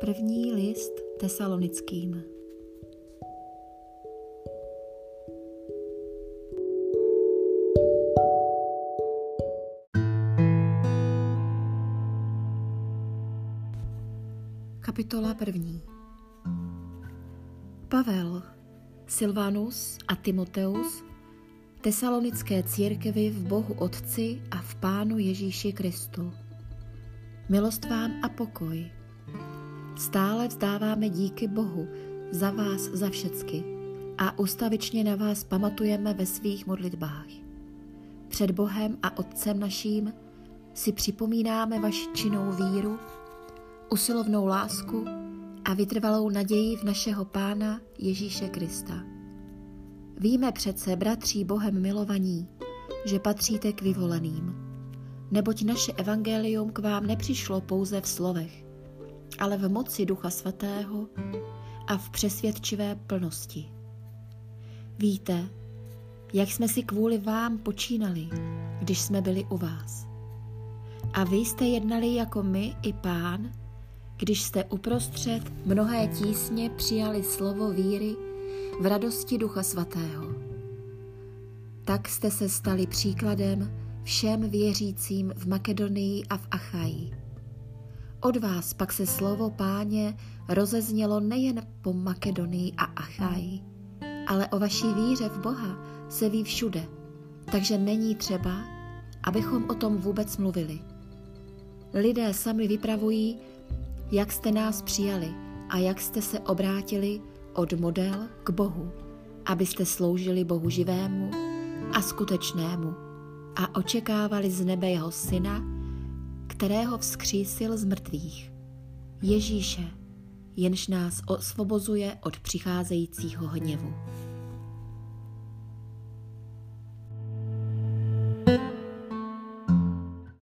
První list tesalonickým. Kapitola první. Pavel, Silvanus a Timoteus, tesalonické církvy v Bohu Otci a v Pánu Ježíši Kristu. Milost vám a pokoj. Stále vzdáváme díky Bohu za vás za všecky a ustavičně na vás pamatujeme ve svých modlitbách. Před Bohem a Otcem naším si připomínáme vaši činnou víru, usilovnou lásku a vytrvalou naději v našeho Pána Ježíše Krista. Víme přece, bratří Bohem milovaní, že patříte k vyvoleným, neboť naše evangelium k vám nepřišlo pouze v slovech, ale v moci Ducha Svatého a v přesvědčivé plnosti. Víte, jak jsme si kvůli vám počínali, když jsme byli u vás. A vy jste jednali jako my i pán, když jste uprostřed mnohé tísně přijali slovo víry v radosti Ducha Svatého. Tak jste se stali příkladem všem věřícím v Makedonii a v Achaji. Od vás pak se slovo páně rozeznělo nejen po Makedonii a Achaji, ale o vaší víře v Boha se ví všude, takže není třeba, abychom o tom vůbec mluvili. Lidé sami vypravují, jak jste nás přijali a jak jste se obrátili od model k Bohu, abyste sloužili Bohu živému a skutečnému a očekávali z nebe jeho syna, kterého vzkřísil z mrtvých, Ježíše, jenž nás osvobozuje od přicházejícího hněvu.